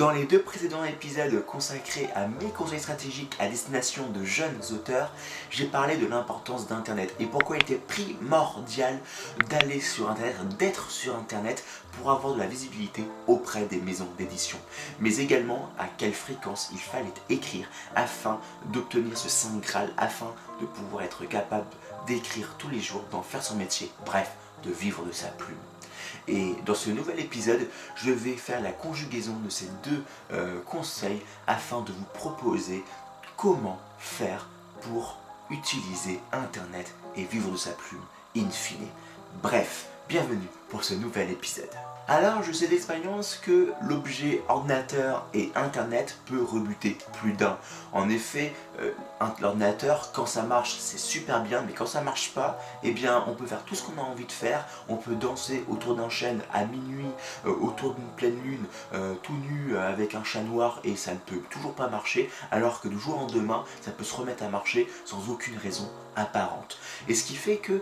Dans les deux précédents épisodes consacrés à mes conseils stratégiques à destination de jeunes auteurs, j'ai parlé de l'importance d'Internet et pourquoi il était primordial d'aller sur Internet, d'être sur Internet pour avoir de la visibilité auprès des maisons d'édition. Mais également à quelle fréquence il fallait écrire afin d'obtenir ce saint graal, afin de pouvoir être capable d'écrire tous les jours, d'en faire son métier, bref, de vivre de sa plume. Et dans ce nouvel épisode, je vais faire la conjugaison de ces deux euh, conseils afin de vous proposer comment faire pour utiliser Internet et vivre de sa plume in fine. Bref, bienvenue pour ce nouvel épisode. Alors je sais d'expérience que l'objet ordinateur et internet peut rebuter plus d'un. En effet, euh, l'ordinateur quand ça marche c'est super bien mais quand ça marche pas, eh bien on peut faire tout ce qu'on a envie de faire. On peut danser autour d'un chêne à minuit, euh, autour d'une pleine lune, euh, tout nu avec un chat noir et ça ne peut toujours pas marcher alors que du jour en demain ça peut se remettre à marcher sans aucune raison apparente. Et ce qui fait que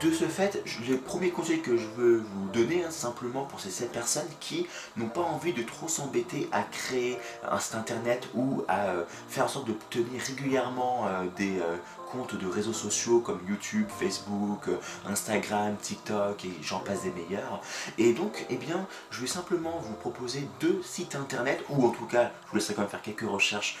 de ce fait, le premier conseil que je veux vous donner, hein, simplement pour ces 7 personnes qui n'ont pas envie de trop s'embêter à créer un site internet ou à euh, faire en sorte d'obtenir régulièrement euh, des euh, comptes de réseaux sociaux comme YouTube, Facebook, Instagram, TikTok et j'en passe des meilleurs. Et donc, eh bien, je vais simplement vous proposer deux sites internet, ou en tout cas, je vous laisserai quand même faire quelques recherches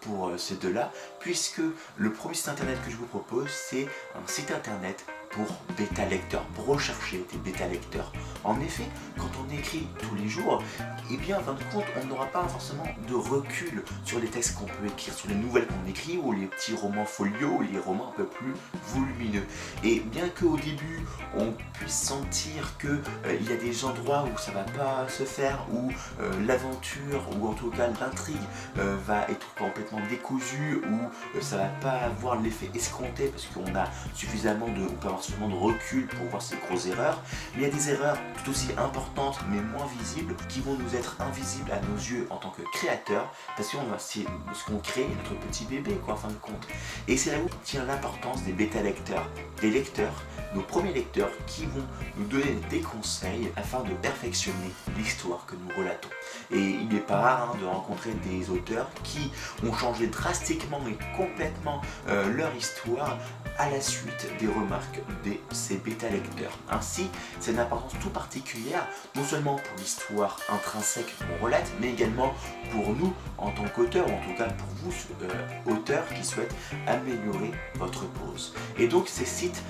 pour ces deux-là, puisque le premier site internet que je vous propose, c'est un site internet pour bêta lecteurs, pour rechercher des bêta lecteurs. En effet, quand on écrit tous les jours, eh bien, en fin de compte, on n'aura pas forcément de recul sur les textes qu'on peut écrire, sur les nouvelles qu'on écrit, ou les petits romans folio, les romans un peu plus volumineux. Et bien qu'au début, on puisse sentir qu'il euh, y a des endroits où ça va pas se faire, où euh, l'aventure, ou en tout cas l'intrigue, euh, va être complètement décousue, ou ça va pas avoir l'effet escompté, parce qu'on a suffisamment de de recul pour voir ces grosses erreurs, mais il y a des erreurs tout aussi importantes mais moins visibles qui vont nous être invisibles à nos yeux en tant que créateurs parce qu'on va c'est ce qu'on crée notre petit bébé quoi en fin de compte. Et c'est là tient l'importance des bêta lecteurs, des lecteurs, nos premiers lecteurs qui vont nous donner des conseils afin de perfectionner l'histoire que nous relatons. Et il n'est pas rare hein, de rencontrer des auteurs qui ont changé drastiquement et complètement euh, leur histoire à la suite des remarques de ces bêta-lecteurs. Ainsi, c'est une importance tout particulière, non seulement pour l'histoire intrinsèque qu'on relate, mais également pour nous en tant qu'auteurs, ou en tout cas pour vous, euh, auteurs qui souhaitent améliorer votre pose. Et donc ces sites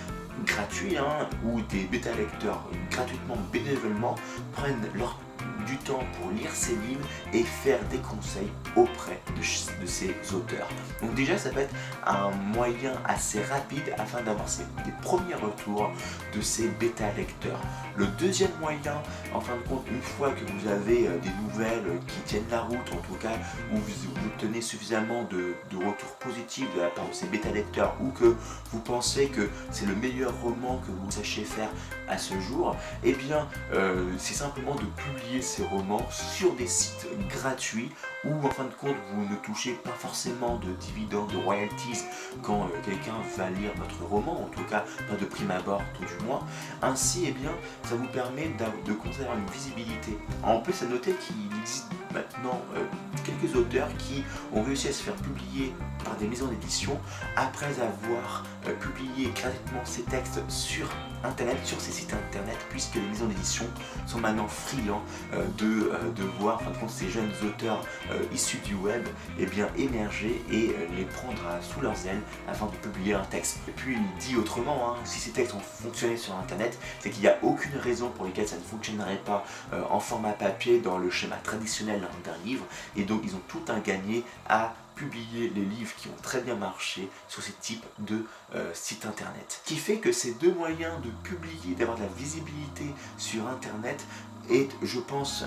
gratuits, hein, où des bêta-lecteurs gratuitement, bénévolement, prennent leur du temps pour lire ses livres et faire des conseils auprès de, ces auteurs. Donc déjà ça peut être un moyen assez rapide afin d'avoir des premiers retours de ces bêta lecteurs. Le deuxième moyen, en fin de compte, une fois que vous avez euh, des nouvelles qui tiennent la route, en tout cas où vous, obtenez suffisamment de, retours positifs de la part de ces bêta lecteurs ou que vous pensez que c'est le meilleur roman que vous sachiez faire à ce jour, eh bien euh, c'est simplement de publier ces romans sur des sites gratuits où en fin de compte vous ne touchez pas forcément de dividendes, de royalties quand euh, quelqu'un va lire votre roman, en tout cas pas de prime abord tout du moins. Ainsi, eh bien, ça vous permet de conserver une visibilité. En plus, à noter qu'il existe maintenant euh, quelques auteurs qui ont réussi à se faire publier par des maisons d'édition après avoir euh, publié gratuitement ces textes sur internet, sur ces sites internet, puisque les maisons d'édition sont maintenant friands voir en fin de compte ces jeunes auteurs euh, issus du web eh bien, émerger et euh, les prendre sous leurs ailes afin de publier un texte. Et puis il dit autrement, hein, si ces textes ont fonctionné sur internet, c'est qu'il n'y a aucune raison pour lesquelles ça ne fonctionnerait pas euh, en format papier dans le schéma traditionnel d'un livre et donc ils ont tout un gagné à publier les livres qui ont très bien marché sur ces types de sites internet. Ce qui fait que ces deux moyens de publier, d'avoir de la visibilité sur internet est, je pense,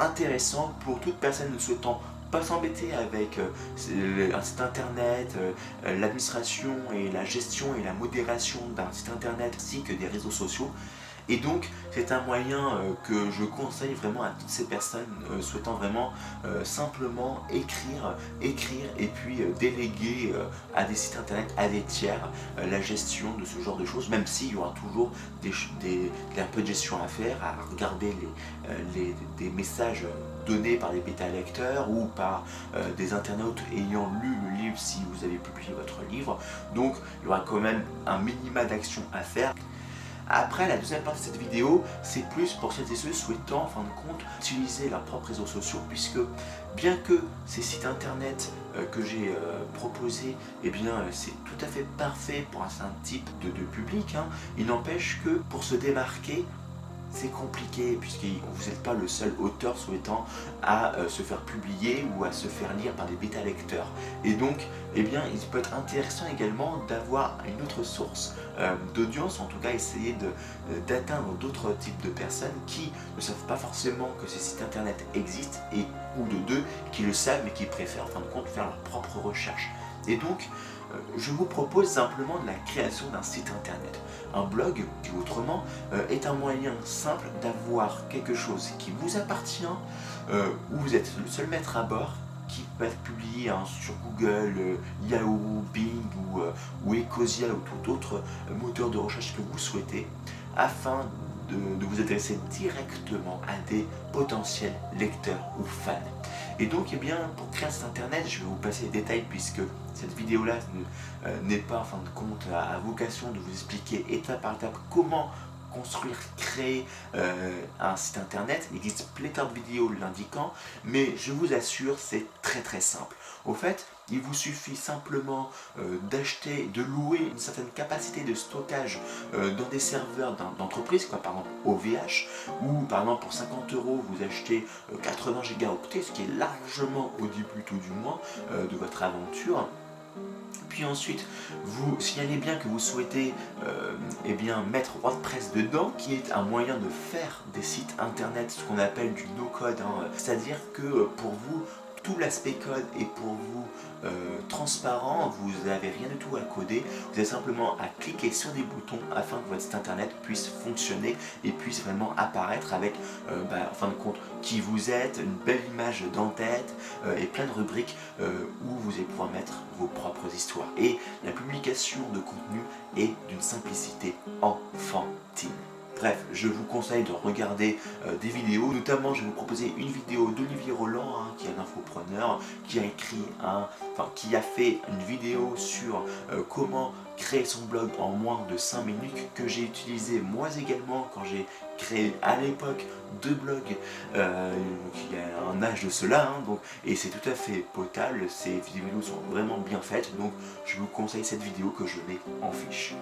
intéressant pour toute personne ne souhaitant pas s'embêter avec euh, un site internet, euh, l'administration et la gestion et la modération d'un site internet ainsi que des réseaux sociaux. Et donc c'est un moyen euh, que je conseille vraiment à toutes ces personnes souhaitant vraiment simplement écrire, écrire et puis déléguer à des sites internet, à des tiers, la gestion de ce genre de choses, même s'il y aura toujours des, un peu de gestion à faire, à regarder les, des messages donné par des bêta lecteurs ou par des internautes ayant lu le livre si vous avez publié votre livre. Donc il y aura quand même un minima d'action à faire. Après, la deuxième partie de cette vidéo, c'est plus pour celles et ceux souhaitant, en fin de compte, utiliser leurs propres réseaux sociaux, puisque bien que ces sites internet euh, que j'ai euh, proposés, eh bien, euh, c'est tout à fait parfait pour un certain type de, public, hein, il n'empêche que pour se démarquer, c'est compliqué puisque vous n'êtes pas le seul auteur souhaitant à euh, se faire publier ou à se faire lire par des bêta lecteurs. Et donc, eh bien, il peut être intéressant également d'avoir une autre source euh, d'audience, en tout cas essayer euh, d'atteindre d'autres types de personnes qui ne savent pas forcément que ces sites internet existent et ou de deux qui le savent mais qui préfèrent en fin de compte faire leur propre recherche. Et donc, je vous propose simplement la création d'un site internet. Un blog, qui autrement, euh, est un moyen simple d'avoir quelque chose qui vous appartient, euh, où vous êtes le seul maître à bord, qui peut être publié hein, sur Google, Yahoo, Bing ou, Ecosia ou tout autre moteur de recherche que vous souhaitez, afin de vous adresser directement à des potentiels lecteurs ou fans. Et donc, eh bien, pour créer cet internet, je vais vous passer les détails puisque cette vidéo-là euh, n'est pas, en fin de compte, à, vocation de vous expliquer étape par étape comment construire, créer euh, un site internet. Il existe pléthore de vidéos l'indiquant, mais je vous assure, c'est très très simple. Au fait, il vous suffit simplement euh, d'acheter, de louer une certaine capacité de stockage euh, dans des serveurs d'entreprise, par exemple OVH, ou par exemple pour 50 euros vous achetez 80 gigaoctets, ce qui est largement au début tout du moins de votre aventure. Puis ensuite, vous signalez bien que vous souhaitez eh bien, mettre WordPress dedans, qui est un moyen de faire des sites internet, ce qu'on appelle du no-code. Hein. C'est-à-dire que pour vous, tout l'aspect code est pour vous euh, transparent, vous n'avez rien du tout à coder, vous avez simplement à cliquer sur des boutons afin que votre site internet puisse fonctionner et puisse vraiment apparaître avec, euh, bah, en fin de compte, qui vous êtes, une belle image d'en-tête euh, et plein de rubriques où vous allez pouvoir mettre vos propres histoires. Et la publication de contenu est d'une simplicité enfantine. Bref, je vous conseille de regarder euh, des vidéos, notamment je vais vous proposer une vidéo d'Olivier Roland, hein, qui est un infopreneur, qui a écrit qui a fait une vidéo sur euh, comment créer son blog en moins de 5 minutes que j'ai utilisé moi également quand j'ai créé à l'époque deux blogs euh, il y a un âge de cela hein, donc, et c'est tout à fait potable, ces vidéos sont vraiment bien faites donc je vous conseille cette vidéo que je mets en fiche.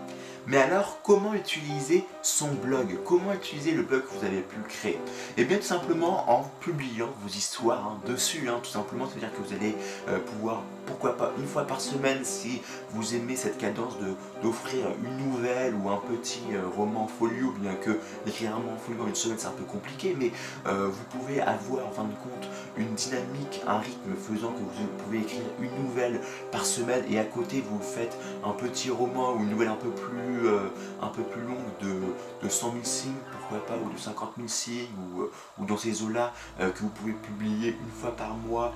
Mais alors comment utiliser son blog? Comment utiliser le blog que vous avez pu créer? Et eh bien tout simplement en publiant vos histoires hein, dessus, hein, tout simplement, c'est-à-dire que vous allez euh, pouvoir pourquoi pas une fois par semaine si vous aimez cette cadence d'offrir une nouvelle ou un petit euh, roman folio, bien que écrire un en une semaine c'est un peu compliqué, mais euh, vous pouvez avoir en fin de compte une dynamique, un rythme faisant que vous pouvez écrire une nouvelle par semaine et à côté vous faites un petit roman ou une nouvelle un peu plus, euh, un peu plus longue de, de 100 000 signes, pas, ou de 50 000 signes, ou, ou dans ces eaux-là que vous pouvez publier une fois par mois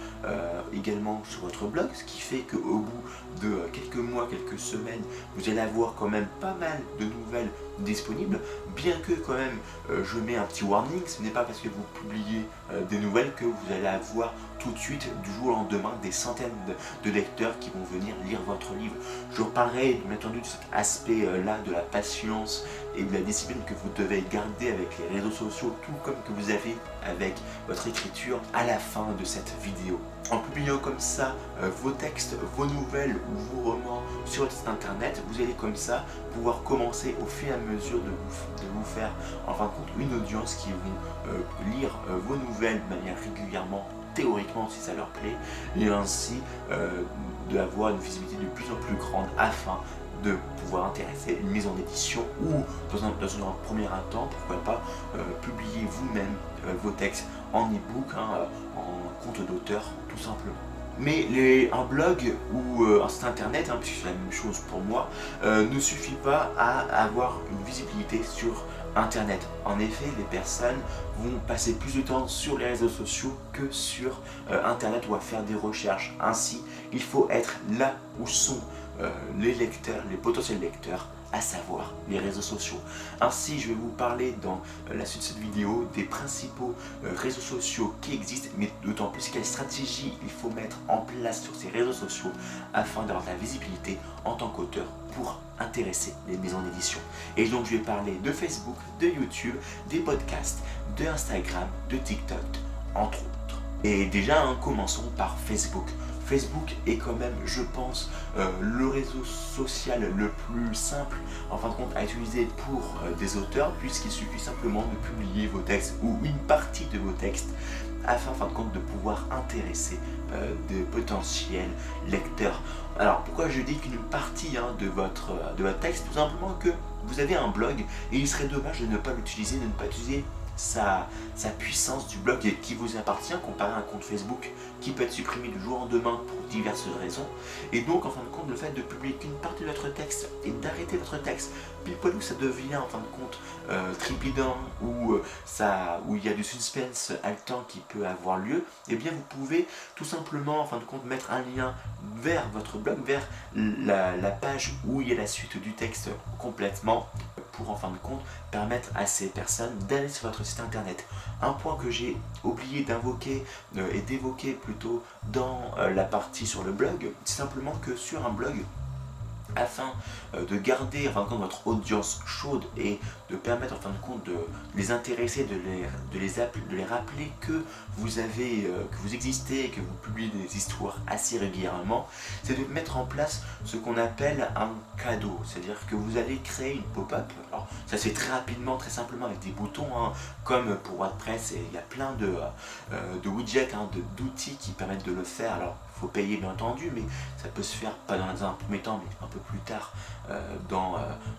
également sur votre blog, ce qui fait qu'au bout de euh, quelques mois, quelques semaines, vous allez avoir quand même pas mal de nouvelles disponibles, bien que quand même euh, je mets un petit warning, ce n'est pas parce que vous publiez euh, des nouvelles que vous allez avoir tout de suite, du jour au lendemain, des centaines de, lecteurs qui vont venir lire votre livre. Je reparlerai bien entendu de cet aspect-là de la patience et de la discipline que vous devez garder avec les réseaux sociaux, tout comme que vous avez avec votre écriture à la fin de cette vidéo. En publiant comme ça euh, vos textes, vos nouvelles ou vos romans sur votre site internet, vous allez comme ça pouvoir commencer au fur et à mesure de vous, de vous faire en fin de compte une audience qui vont euh, lire euh, vos nouvelles de manière régulièrement théoriquement si ça leur plaît et ainsi d'avoir une visibilité de plus en plus grande afin de pouvoir intéresser une mise en édition ou dans un, premier temps, pourquoi pas, publier vous-même vos textes en e-book, hein, en compte d'auteur tout simplement. Mais un blog ou euh, un site internet, hein, puisque c'est la même chose pour moi, euh, ne suffit pas à avoir une visibilité sur internet. En effet, les personnes vont passer plus de temps sur les réseaux sociaux que sur euh, internet ou à faire des recherches. Ainsi, il faut être là où sont les lecteurs, les potentiels lecteurs à savoir les réseaux sociaux. Ainsi, je vais vous parler dans euh, la suite de cette vidéo des principaux euh, réseaux sociaux qui existent, mais d'autant plus quelle stratégie il faut mettre en place sur ces réseaux sociaux afin d'avoir de la visibilité en tant qu'auteur pour intéresser les maisons d'édition. Et donc je vais parler de Facebook, de YouTube, des podcasts, de Instagram, de TikTok, entre autres. Et déjà, hein, commençons par Facebook. Facebook est quand même, je pense, euh, le réseau social le plus simple, en fin de compte, à utiliser pour euh, des auteurs, puisqu'il suffit simplement de publier vos textes ou une partie de vos textes afin, en fin de compte, de pouvoir intéresser euh, de potentiels lecteurs. Alors, pourquoi je dis qu'une partie hein, de, votre, de votre texte? Tout simplement que vous avez un blog et il serait dommage de ne pas l'utiliser, de ne pas utiliser sa, sa, puissance du blog qui vous appartient comparé à un compte Facebook qui peut être supprimé du jour au lendemain pour diverses raisons. Et donc, en fin de compte, le fait de publier qu'une partie de votre texte et d'arrêter votre texte, puis où ça devient en fin de compte euh, tripidant ou euh, ça, où il y a du suspense haletant qui peut avoir lieu, et eh bien vous pouvez tout simplement en fin de compte mettre un lien vers votre blog, vers la, la page où il y a la suite du texte complètement pour en fin de compte permettre à ces personnes d'aller sur votre site internet. Un point que j'ai oublié d'invoquer euh, et d'évoquer plutôt dans euh, la partie sur le blog, c'est simplement que sur un blog, afin euh, de garder en votre audience chaude et de permettre en fin de compte de les intéresser, de les, rappeler que vous avez, euh, que vous existez et que vous publiez des histoires assez régulièrement, c'est de mettre en place ce qu'on appelle un cadeau. C'est-à-dire que vous allez créer une pop-up. Alors ça se fait très rapidement, très simplement avec des boutons, hein, comme pour WordPress, il y a plein de, euh, widgets, hein, d'outils qui permettent de le faire. Payer bien entendu, mais ça peut se faire pas dans un premier temps, mais un peu plus tard, euh, dans, euh,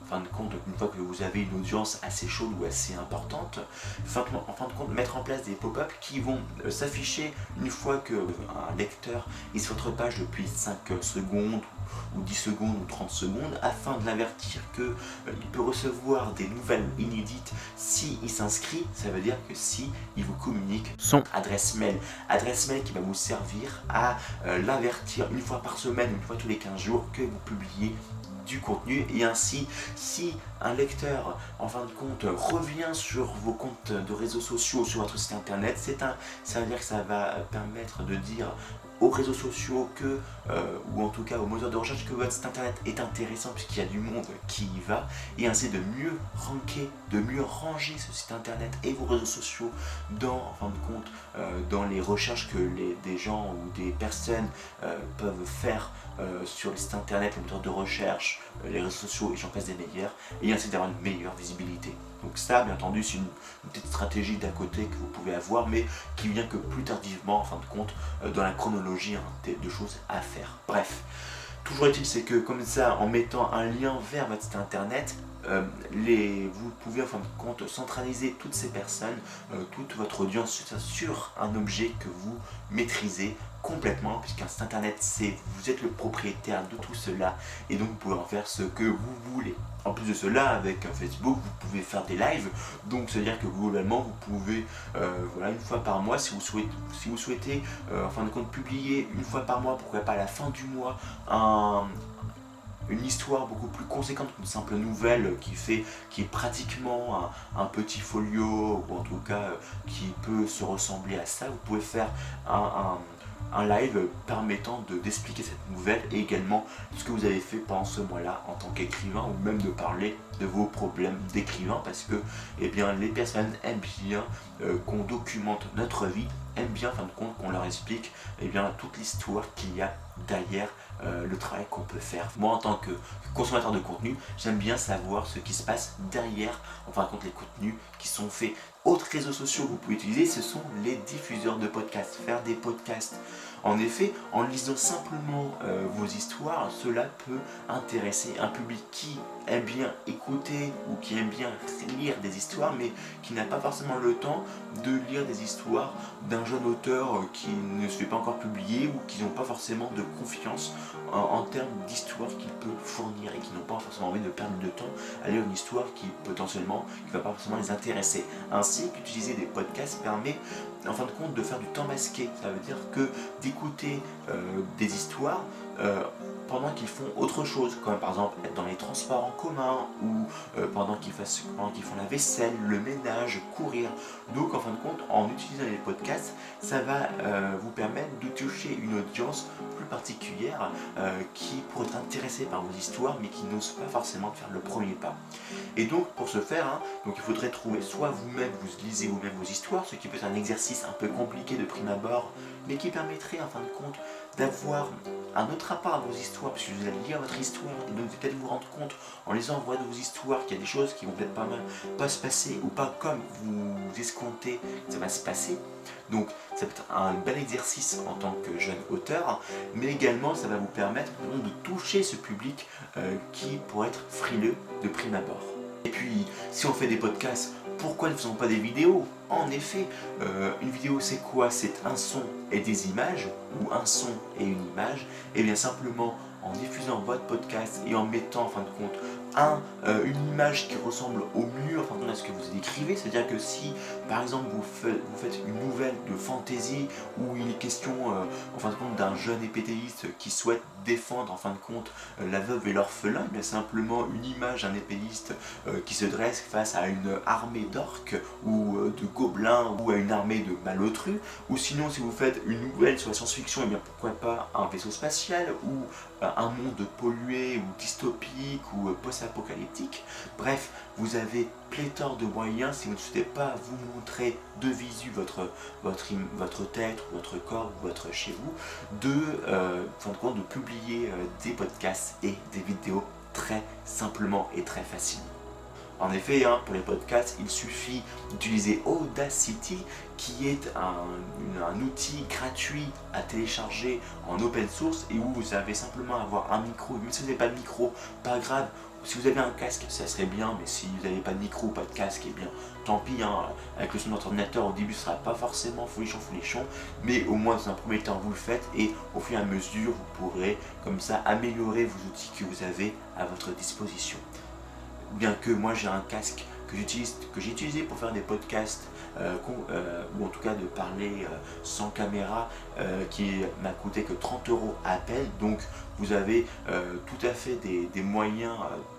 fin de compte, une fois que vous avez une audience assez chaude ou assez importante, fin, en fin de compte, mettre en place des pop-up qui vont euh, s'afficher une fois que un lecteur est sur votre page depuis 5 secondes ou 10 secondes ou 30 secondes afin de l'avertir qu'il il peut recevoir des nouvelles inédites si il s'inscrit. Ça veut dire que si il vous communique son adresse mail. Adresse mail qui va vous servir à l'avertir une fois par semaine, une fois tous les 15 jours que vous publiez du contenu et ainsi si un lecteur en fin de compte revient sur vos comptes de réseaux sociaux sur votre site internet c'est un ça veut dire que ça va permettre de dire aux réseaux sociaux que, euh, ou en tout cas au moteur de recherche, que votre site internet est intéressant puisqu'il y a du monde qui y va, et ainsi de mieux ranker, de mieux ranger ce site internet et vos réseaux sociaux dans, fin de compte, euh, dans les recherches que les, des gens ou des personnes euh, peuvent faire sur le site internet, le moteur de recherche, les réseaux sociaux et j'en passe des meilleurs, et ainsi d'avoir une meilleure visibilité. Donc ça, bien entendu, c'est une, petite stratégie d'à côté que vous pouvez avoir, mais qui vient que plus tardivement, en fin de compte, euh, dans la chronologie hein, de choses à faire. Bref, toujours est-il, c'est que comme ça, en mettant un lien vers votre site internet, euh, vous pouvez en fin de compte centraliser toutes ces personnes, euh, toute votre audience sur un objet que vous maîtrisez complètement, puisqu'un site internet, c'est vous êtes le propriétaire de tout cela, et donc vous pouvez en faire ce que vous voulez. En plus de cela, avec Facebook, vous pouvez faire des lives, donc c'est-à-dire que globalement, vous pouvez, euh, voilà, une fois par mois, si vous souhaitez, si vous souhaitez en fin de compte, publier une fois par mois, pourquoi pas à la fin du mois, un, une histoire beaucoup plus conséquente qu'une simple nouvelle qui fait qui est pratiquement un, petit folio ou en tout cas euh, qui peut se ressembler à ça vous pouvez faire un, live permettant d'expliquer cette nouvelle et également ce que vous avez fait pendant ce mois-là en tant qu'écrivain ou même de parler de vos problèmes d'écrivain parce que eh bien, les personnes aiment bien euh, qu'on documente notre vie, aiment bien en fin de compte qu'on leur explique eh bien, toute l'histoire qu'il y a derrière euh, le travail qu'on peut faire. Moi, en tant que consommateur de contenu, j'aime bien savoir ce qui se passe derrière, enfin, compte les contenus qui sont faits. Autres réseaux sociaux que vous pouvez utiliser, ce sont les diffuseurs de podcasts. Faire des podcasts. En effet, en lisant simplement euh, vos histoires, cela peut intéresser un public qui aime bien écouter ou qui aime bien lire des histoires, mais qui n'a pas forcément le temps de lire des histoires d'un jeune auteur euh, qui ne se fait pas encore publier ou qui n'ont pas forcément de confiance en, termes d'histoire qu'il peut fournir et qui n'ont pas forcément envie de perdre de temps à lire une histoire qui potentiellement ne va pas forcément les intéresser. Qu'utiliser des podcasts permet en fin de compte de faire du temps masqué? Ça veut dire que d'écouter euh, des histoires euh, pendant qu'ils font autre chose, comme par exemple être dans les transports en commun ou euh, pendant qu'ils font la vaisselle, le ménage, courir. Donc en fin de compte, en utilisant les podcasts, ça va euh, vous permettre de toucher une audience plus particulière qui pourrait être intéressée par vos histoires mais qui n'ose pas forcément faire le premier pas. Et donc pour ce faire, hein, donc, il faudrait trouver soit vous-même, vous lisez vous-même vos histoires, ce qui peut être un exercice un peu compliqué de prime abord, mais qui permettrait en fin de compte d'avoir un autre rapport à vos histoires, puisque vous allez lire votre histoire, et donc vous allez vous rendre compte en lisant vos histoires qu'il y a des choses qui vont peut-être pas mal pas se passer, ou pas comme vous escomptez que ça va se passer. Donc ça peut être un bel exercice en tant que jeune auteur, mais également ça va vous permettre de toucher ce public euh, qui pourrait être frileux de prime abord. Et puis, si on fait des podcasts, pourquoi ne faisons pas des vidéos? En effet, euh, une vidéo c'est quoi? C'est un son et des images, ou un son et une image, et bien simplement en diffusant votre podcast et en mettant en fin de compte un, euh, une image qui ressemble au mieux en fin de compte à ce que vous écrivez, c'est-à-dire que si par exemple vous faites, une nouvelle de fantasy où il est question euh, en fin de compte d'un jeune épétéiste qui souhaite défendre en fin de compte euh, la veuve et l'orphelin, mais simplement une image d'un épéiste qui se dresse face à une armée d'orques ou de gobelins ou à une armée de malotrus, ou sinon si vous faites une nouvelle sur la science-fiction, et eh bien pourquoi pas un vaisseau spatial ou un monde pollué ou dystopique ou post-apocalyptique. Bref, vous avez pléthore de moyens si vous ne souhaitez pas vous montrer de visu votre, tête votre corps ou votre chez vous, de, euh, de publier euh, des podcasts et des vidéos très simplement et très facilement. En effet, hein, pour les podcasts, il suffit d'utiliser Audacity, qui est un, outil gratuit à télécharger en open source et où vous avez simplement à avoir un micro. Même si vous n'avez pas de micro, pas grave. Si vous avez un casque, ça serait bien, mais si vous n'avez pas de micro ou pas de casque, eh bien, tant pis, hein, avec le son de votre ordinateur, au début, ce sera pas forcément folichon, folichon, mais au moins, dans un premier temps, vous le faites, et au fur et à mesure, vous pourrez, comme ça, améliorer vos outils que vous avez à votre disposition bien que moi j'ai un casque que j'ai utilisé pour faire des podcasts euh, euh, ou en tout cas de parler euh, sans caméra qui m'a coûté que 30 euros à peine. Donc vous avez tout à fait des, moyens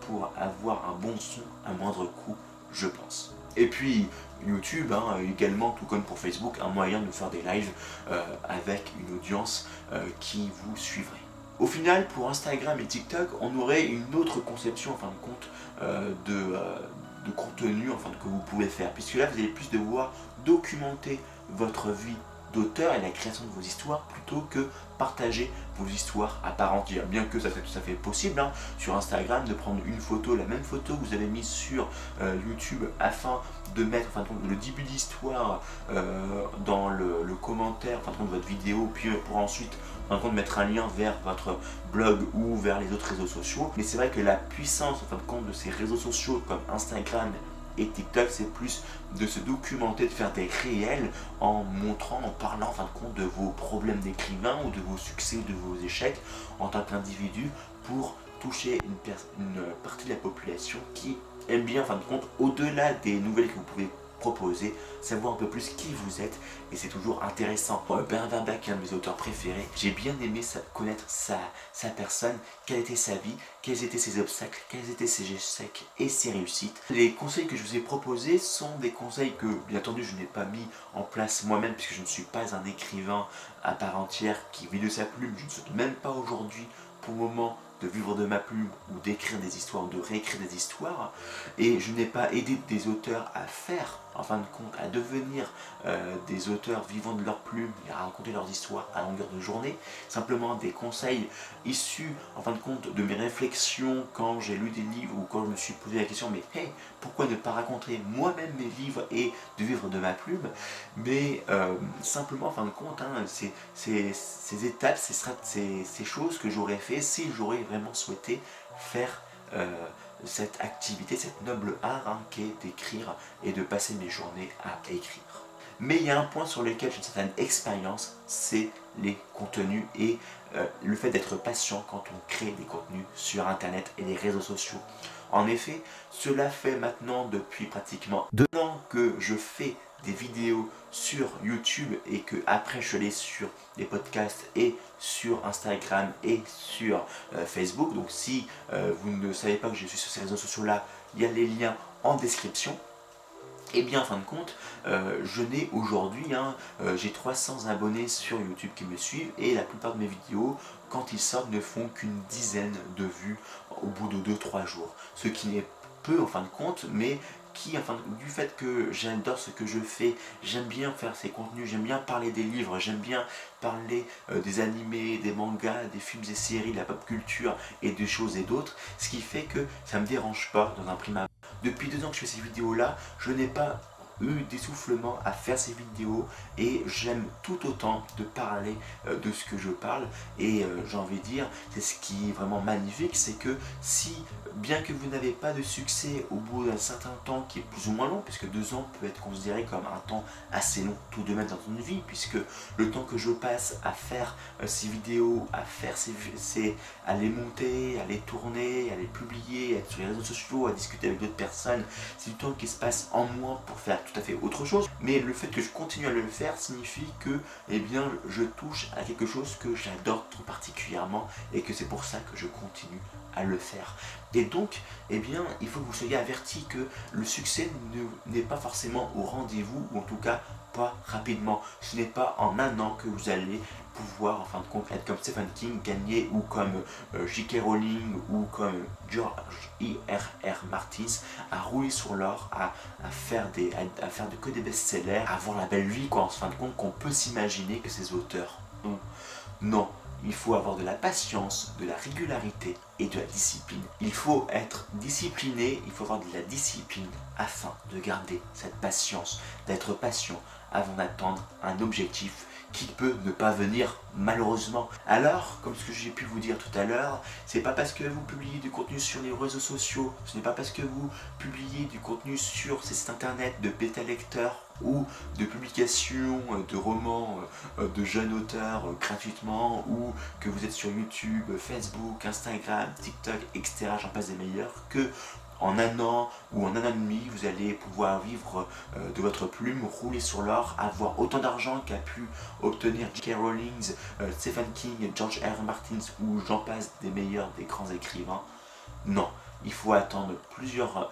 pour avoir un bon son à moindre coût je pense. Et puis YouTube hein, également tout comme pour Facebook un moyen de faire des lives avec une audience qui vous suivrait au final, pour Instagram et TikTok, on aurait une autre conception, en fin de compte, euh, euh, de, contenu que vous pouvez faire. Puisque là, vous allez plus devoir documenter votre vie d'auteur et la création de vos histoires plutôt que partager vos histoires à part entière. Bien que ça soit tout à fait possible hein, sur Instagram de prendre une photo, la même photo que vous avez mise sur euh, YouTube afin de mettre le début d'histoire dans le, commentaire enfin, de votre vidéo, puis pour ensuite en compte mettre un lien vers votre blog ou vers les autres réseaux sociaux. Mais c'est vrai que la puissance en fin de compte de ces réseaux sociaux comme Instagram et TikTok, c'est plus de se documenter, de faire des réels en montrant, en parlant en fin de compte de vos problèmes d'écrivain ou de vos succès ou de vos échecs en tant qu'individu pour toucher une, une, partie de la population qui aime bien en fin de compte, au-delà des nouvelles que vous pouvez proposer, savoir un peu plus qui vous êtes et c'est toujours intéressant. Bernard Werbeck est un de mes auteurs préférés. J'ai bien aimé connaître sa, sa personne, quelle était sa vie, quels étaient ses obstacles, quels étaient ses échecs et ses réussites. Les conseils que je vous ai proposés sont des conseils que, bien entendu, je n'ai pas mis en place moi-même puisque je ne suis pas un écrivain à part entière qui vit de sa plume. Je ne souhaite même pas aujourd'hui, pour le moment, de vivre de ma plume ou d'écrire des histoires, ou de réécrire des histoires. Et je n'ai pas aidé des auteurs à faire, en fin de compte, à devenir euh, des auteurs vivant de leur plume et à raconter leurs histoires à longueur de journée. Simplement des conseils issus, en fin de compte, de mes réflexions quand j'ai lu des livres ou quand je me suis posé la question, mais hey, pourquoi ne pas raconter moi-même mes livres et de vivre de ma plume? Mais euh, simplement, en fin de compte, hein, ces, ces, étapes, ces, ces choses que j'aurais fait si j'aurais vraiment souhaité faire euh, cette activité, cette noble art hein, qui d'écrire et de passer mes journées à écrire. Mais il y a un point sur lequel j'ai une certaine expérience, c'est les contenus et euh, le fait d'être patient quand on crée des contenus sur internet et les réseaux sociaux. En effet, cela fait maintenant depuis pratiquement deux ans que je fais des vidéos sur YouTube et que après je les sur les podcasts et sur Instagram et sur euh, Facebook. Donc si euh, vous ne savez pas que je suis sur ces réseaux sociaux là, il y a les liens en description. Et bien en fin de compte, euh, je n'ai aujourd'hui, hein, j'ai 300 abonnés sur YouTube qui me suivent et la plupart de mes vidéos, quand ils sortent, ne font qu'une dizaine de vues au bout de 2-3 jours. Ce qui n'est peu en fin de compte, mais qui, enfin, du fait que j'adore ce que je fais, j'aime bien faire ces contenus, j'aime bien parler des livres, j'aime bien parler euh, des animés, des mangas, des films et séries, la pop culture et des choses et d'autres, ce qui fait que ça me dérange pas dans un prime Depuis deux ans que je fais ces vidéos là, je n'ai pas eu d'essoufflement à faire ces vidéos et j'aime tout autant de parler euh, de ce que je parle. Et euh, j'ai envie de dire c'est ce qui est vraiment magnifique c'est que si bien que vous n'avez pas de succès au bout d'un certain temps qui est plus ou moins long puisque deux ans peut être considéré comme un temps assez long tout de même dans une vie puisque le temps que je passe à faire euh, ces vidéos à faire ces, ces à les monter à les tourner à les publier à être sur les réseaux sociaux à discuter avec d'autres personnes c'est du temps qui se passe en moi pour faire tout à fait autre chose. Mais le fait que je continue à le faire signifie que eh je touche à quelque chose que j'adore tout particulièrement et que c'est pour ça que je continue à le faire. Et donc, eh bien, il faut que vous soyez averti que le succès n'est pas forcément au rendez-vous, ou en tout cas pas rapidement. Ce n'est pas en un an que vous allez pouvoir, en fin de compte, être comme Stephen King, gagner, ou comme euh, J.K. Rowling, ou comme George I.R.R. Martins, à rouler sur l'or, à, faire, des, à, faire de, que des best-sellers, à avoir la belle vie, quoi, en fin de compte, qu'on peut s'imaginer que ces auteurs ont. Non, il faut avoir de la patience, de la régularité et de la discipline. Il faut être discipliné, il faut avoir de la discipline afin de garder cette patience, d'être patient avant d'atteindre un objectif qui peut ne pas venir malheureusement. Alors, comme ce que j'ai pu vous dire tout à l'heure, c'est pas parce que vous publiez du contenu sur les réseaux sociaux, ce n'est pas parce que vous publiez du contenu sur ces sites internet de bêta lecteurs ou de publications de romans euh, de jeunes auteurs euh, gratuitement ou que vous êtes sur YouTube, Facebook, Instagram, TikTok, etc. J'en passe des meilleurs que en un an ou en un an et demi, vous allez pouvoir vivre euh, de votre plume, rouler sur l'or, avoir autant d'argent qu'a pu obtenir J.K. Rowling, Stephen King, George R. Martin ou j'en passe des meilleurs des grands écrivains. Non, il faut attendre plusieurs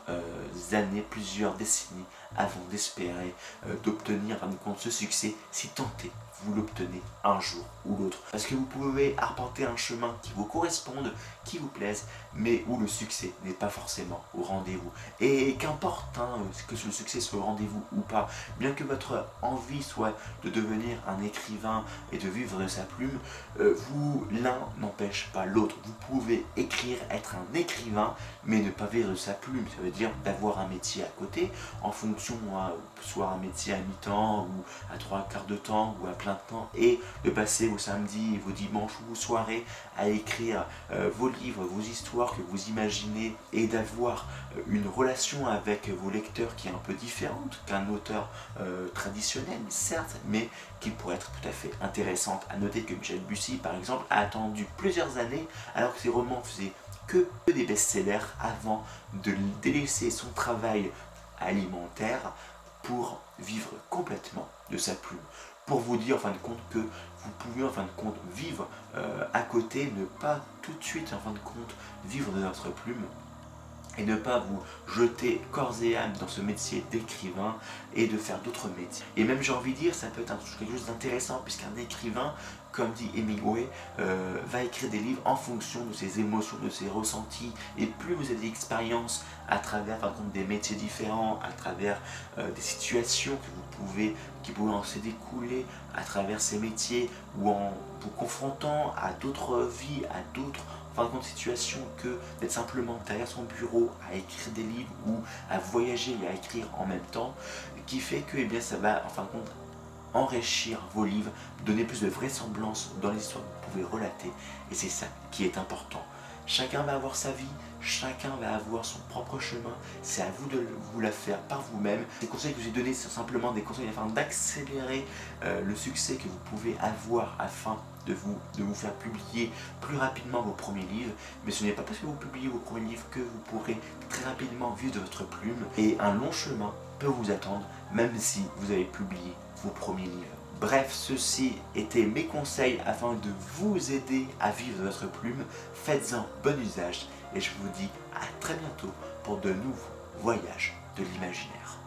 années, plusieurs décennies avant d'espérer euh, d'obtenir un compte ce succès si tenté vous l'obtenez un jour ou l'autre. Parce que vous pouvez arpenter un chemin qui vous corresponde, qui vous plaise, mais où le succès n'est pas forcément au rendez-vous. Et qu'importe hein, que le succès soit au rendez-vous ou pas, bien que votre envie soit de devenir un écrivain et de vivre de sa plume, euh, vous l'un n'empêche pas l'autre. Vous pouvez écrire, être un écrivain, mais ne pas vivre de sa plume. Ça veut dire d'avoir un métier à côté, en fonction, hein, soit un métier à mi-temps, ou à trois quarts de temps, ou à plein de temps, et de passer vos samedis, vos dimanches ou vos soirées à écrire euh, vos livres, vos histoires que vous imaginez, et d'avoir euh, une relation avec vos lecteurs qui est un peu différente qu'un auteur euh, traditionnel, certes, mais qui pourrait être tout à fait intéressante. À noter que Michel Bussy, par exemple, a attendu plusieurs années, alors que ses romans faisaient que des best-sellers avant de délaisser son travail alimentaire pour vivre complètement de sa plume. Pour vous dire en fin de compte que vous pouvez en fin de compte vivre euh, à côté, ne pas tout de suite en fin de compte vivre de notre plume et ne pas vous jeter corps et âme dans ce métier d'écrivain et de faire d'autres métiers. Et même j'ai envie de dire, ça peut être quelque chose d'intéressant puisqu'un écrivain comme dit Hemingway, euh, va écrire des livres en fonction de ses émotions, de ses ressentis. Et plus vous avez d'expérience à travers par exemple, des métiers différents, à travers euh, des situations que vous pouvez, qui pourraient en se découler à travers ces métiers, ou en vous confrontant à d'autres vies, à d'autres fin de situations que d'être simplement derrière son bureau à écrire des livres ou à voyager et à écrire en même temps, qui fait que eh bien, ça va en fin de compte enrichir vos livres, donner plus de vraisemblance dans l'histoire que vous pouvez relater. Et c'est ça qui est important. Chacun va avoir sa vie, Chacun va avoir son propre chemin. C'est à vous de vous la faire par vous-même. Les conseils que je vous ai donnés sont simplement des conseils afin d'accélérer euh, le succès que vous pouvez avoir afin de vous, faire publier plus rapidement vos premiers livres. Mais ce n'est pas parce que vous publiez vos premiers livres que vous pourrez très rapidement vivre de votre plume. Et un long chemin peut vous attendre même si vous avez publié vos premiers livres. Bref, ceci étaient mes conseils afin de vous aider à vivre votre plume. Faites-en bon usage et je vous dis à très bientôt pour de nouveaux voyages de l'imaginaire.